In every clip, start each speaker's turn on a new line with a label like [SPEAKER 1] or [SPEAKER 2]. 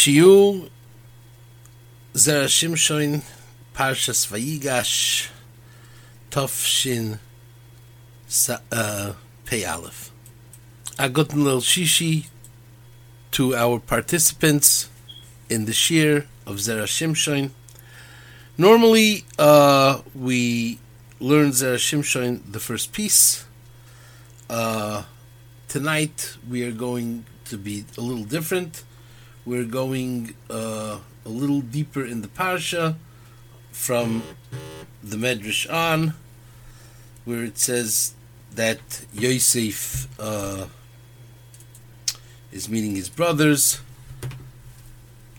[SPEAKER 1] Shiur Zera Shimshon Parshas Vayigash Tov uh, Pei A guten lil shishi to our participants in the shiur of Zera Shimshon. Normally, uh, we learn Zera Shimshon the first piece. Uh, tonight, we are going to be a little different we're going uh, a little deeper in the parsha from the Medrash on, where it says that Yosef uh, is meeting his brothers,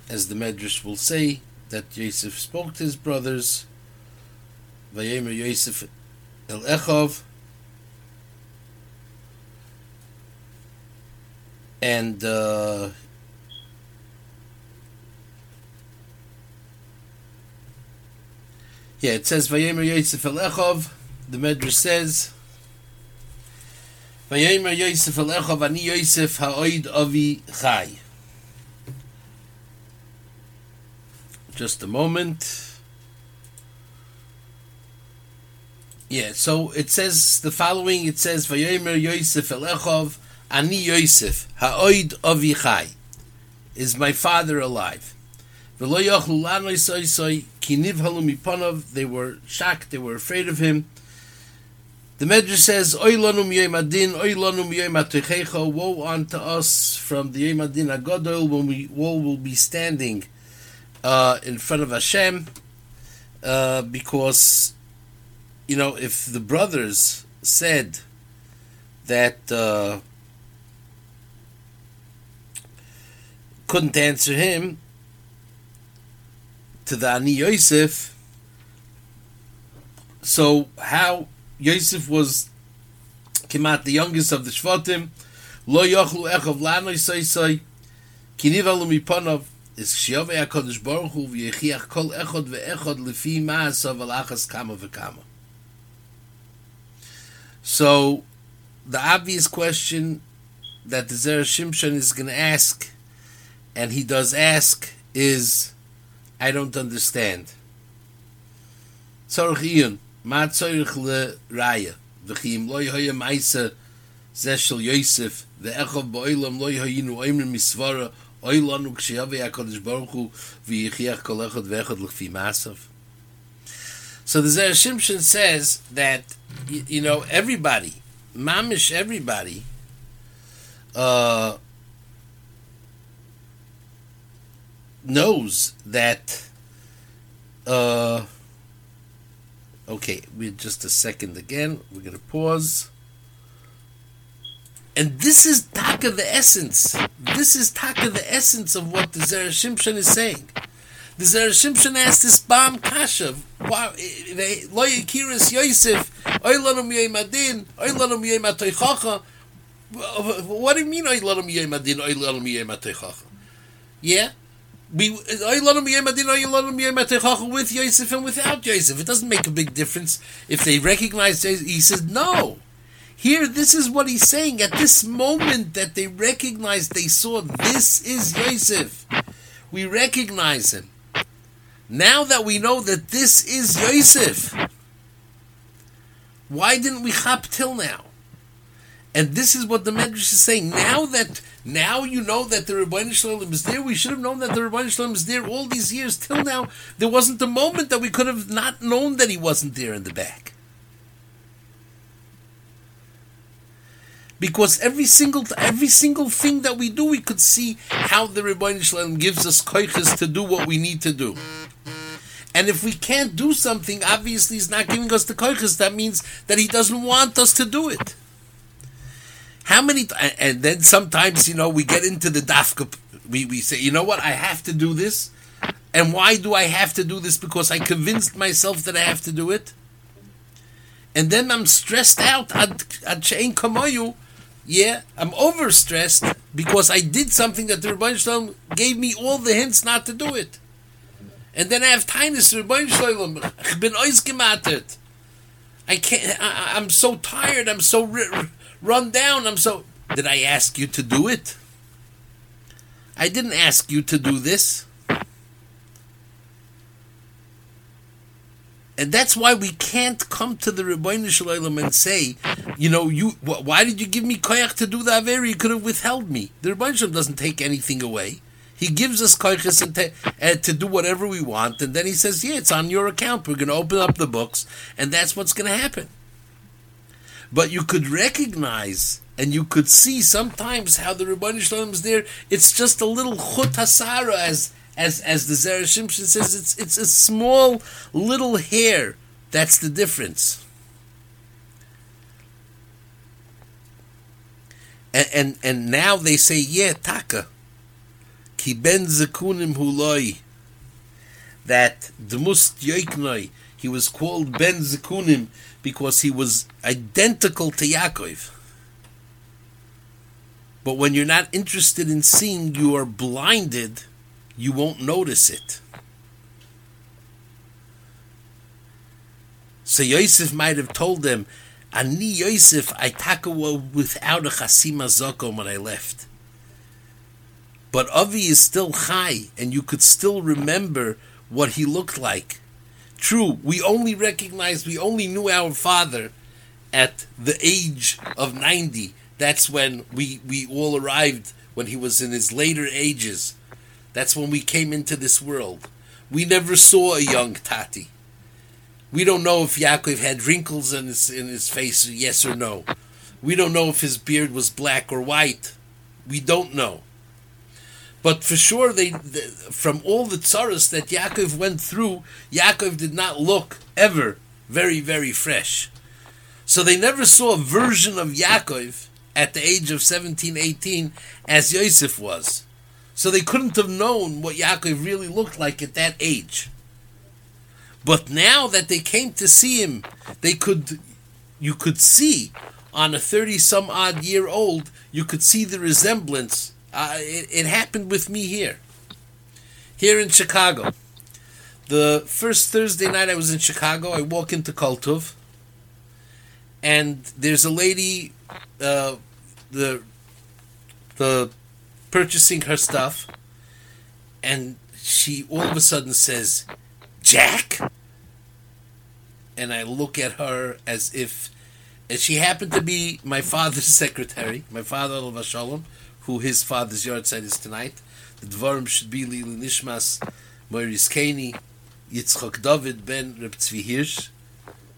[SPEAKER 1] as the Medrash will say that Yosef spoke to his brothers. Vayemer Yosef el Echov. And uh, Yeah, it says Vayemer Yosef El Echov. The Medrash says Vayemer Yosef El Echov Ani Yosef Ha'oid Avi Chai. Just a moment. Yeah, so it says the following. It says Vayemer Yosef El Echov Ani Yosef Ha'oid Avi Chai. Is my father alive? They were shocked, they were afraid of him. The Medrash says, woe unto us from the yom adin agodol, when we woe will be standing uh, in front of Hashem, uh, because, you know, if the brothers said that uh, couldn't answer him, to the Ani Yosef. So how Yosef was Kemat, the youngest of the Shvatim, Lo Yochlu Echov Lano Yisai Kiniv Alu Miponov, is v'yechiach kol echod lefi alachas kama. So, the obvious question that the Zera Shimshon is going to ask, and he does ask, is I don't understand. Tzorch Iyun, ma tzorch le raya. So the Zera Shimshon says that, you, you know, everybody, mamish everybody, uh, knows that uh okay we're just a second again. We're gonna pause. And this is taka the essence. This is taka the essence of what the Zera Shimshon is saying. The Zera Shimshon asked this bomb kasha lo yikiris Yosef what do you mean yeah we with Yosef and without Yosef. It doesn't make a big difference if they recognize Yosef. He says, no. Here, this is what he's saying. At this moment that they recognized, they saw this is Yosef. We recognize him. Now that we know that this is Yosef, why didn't we hop till now? And this is what the Medrash is saying. Now that now you know that the Rebbeinu Shalom is there. We should have known that the Rebbeinu Shalom is there all these years. Till now, there wasn't a moment that we could have not known that he wasn't there in the back. Because every single every single thing that we do, we could see how the Rebbeinu Shalom gives us koiches to do what we need to do. And if we can't do something, obviously he's not giving us the koiches. That means that he doesn't want us to do it. How many? And then sometimes you know we get into the dafka. We we say, you know what? I have to do this. And why do I have to do this? Because I convinced myself that I have to do it. And then I'm stressed out at Chain Kamoyu. Yeah, I'm overstressed because I did something that the Rebbeinu Shalom gave me all the hints not to do it. And then I have tinus Rebbeinu Shalom. I can't. I, am so tired. I'm so run down. I'm so. Did I ask you to do it? I didn't ask you to do this. And that's why we can't come to the Rebbeinu Shalom and say, you know, you wh- why did you give me koyach to do the Averi? You could have withheld me. The Rebbeinu Shalom doesn't take anything away. He gives us koyches uh, to do whatever we want, and then he says, yeah, it's on your account. We're going to open up the books, and that's what's going to happen. But you could recognize and you could see sometimes how the Rebbeinu Shalom is there. It's just a little chut hasara as as as the Zera Shimshon says, it's it's a small little hair. That's the difference. And and, and now they say, yeah, taka. Ki ben zekunim huloi. That the must yoiknoi, he was called ben Zikunim because he was identical to Yaakov. But when you're not interested in seeing, you are blinded you won't notice it. So Yosef might have told them, Ani Yosef, I takawa without a chasima zokom when I left. But Avi is still high, and you could still remember what he looked like. True, we only recognized, we only knew our father at the age of 90. That's when we, we all arrived, when he was in his later ages. That's when we came into this world. We never saw a young Tati. We don't know if Yaakov had wrinkles in his, in his face, yes or no. We don't know if his beard was black or white. We don't know. But for sure, they, from all the tsaras that Yaakov went through, Yaakov did not look ever very, very fresh. So they never saw a version of Yaakov at the age of 17, 18 as Yosef was. So they couldn't have known what Yaakov really looked like at that age. But now that they came to see him, they could, you could see on a 30 some odd year old, you could see the resemblance. It, it happened with me here, here in Chicago. The first Thursday night I was in Chicago, I walk into Kultov, and there's a lady, uh, the the purchasing her stuff, and she all of a sudden says, Jack? And I look at her as if and she happened to be my father's secretary, my father Olav Shalom, who his father's yahrzeit is tonight. The Dvarim should be Lili Nishmas, Moiris Kani, Yitzchok David ben Reb Tzvi Hirsch,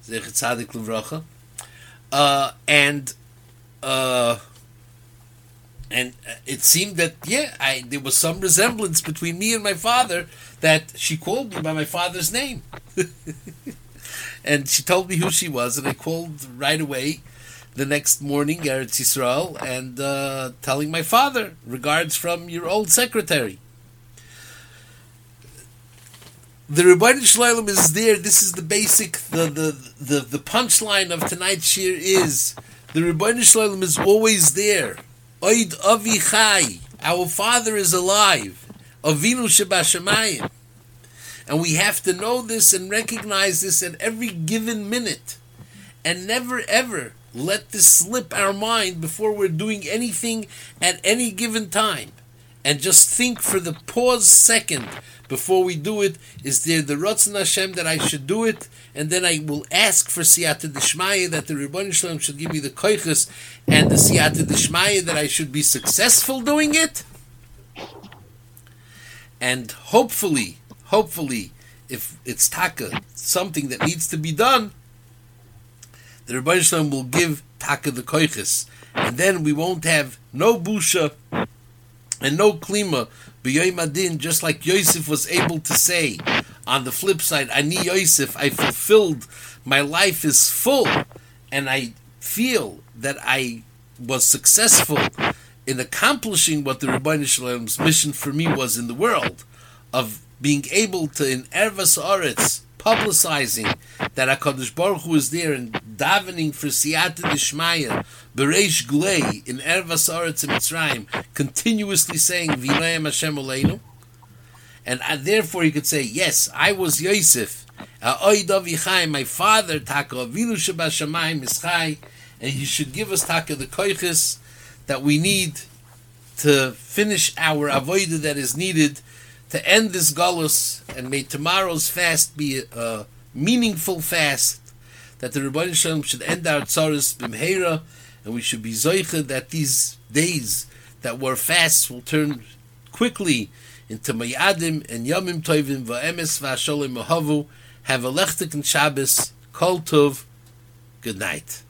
[SPEAKER 1] Zechet Tzadik Levracha. Uh, and uh, and uh, it seemed that yeah, I there was some resemblance between me and my father that she called me by my father's name, and she told me who she was, and I called right away the next morning, Eretz Yisrael, and uh, telling my father regards from your old secretary. The Rebbeinu Shlalem is there. This is the basic, the the the, the punchline of tonight's shiur is the Rebbeinu Shlalem is always there. Oid Avi Chai, our Father is alive. Avinu Shabashamayim. And we have to know this and recognize this at every given minute. And never ever let this slip our mind before we're doing anything at any given time. And just think for the pause second before we do it, is there the Ratzon Hashem that I should do it? And then I will ask for Siyata Dishmaya that the Rebbeinu Shalom should give me the koiches and the Siyata Dishmaya that I should be successful doing it? And hopefully, hopefully, if it's taka, something that needs to be done, the Rebbeinu Shalom will give taka the koiches. And then we won't have no busha and no klima b'yoyim adin, just like Yosef was able to say. On the flip side, ani Yosef, I fulfilled. My life is full, and I feel that I was successful in accomplishing what the Rebbeinu Shalom's mission for me was in the world, of being able to in Ervas Oretz publicizing that Hakadosh Baruch Hu is there and davening for Siyata Dishmaya, Bereish Glei in Ervas Aretz Mitzrayim, continuously saying Vinayim Hashem Oleinu, and uh, therefore he could say, yes, I was Yosef, my father Taka Avinu Shabashamayim Mischai, and he should give us Taka the koiches that we need to finish our avodah that is needed to end this galus, and may tomorrow's fast be a meaningful fast, that the Rebbeinu Shalom should end our tzaras b'mheira, and we should be zoicha that these days that were fasts will turn quickly into mayadim and yamim tovim va'emes va'asholim mahavu. Have a lechtik and Shabbos. Kol tov. Good night.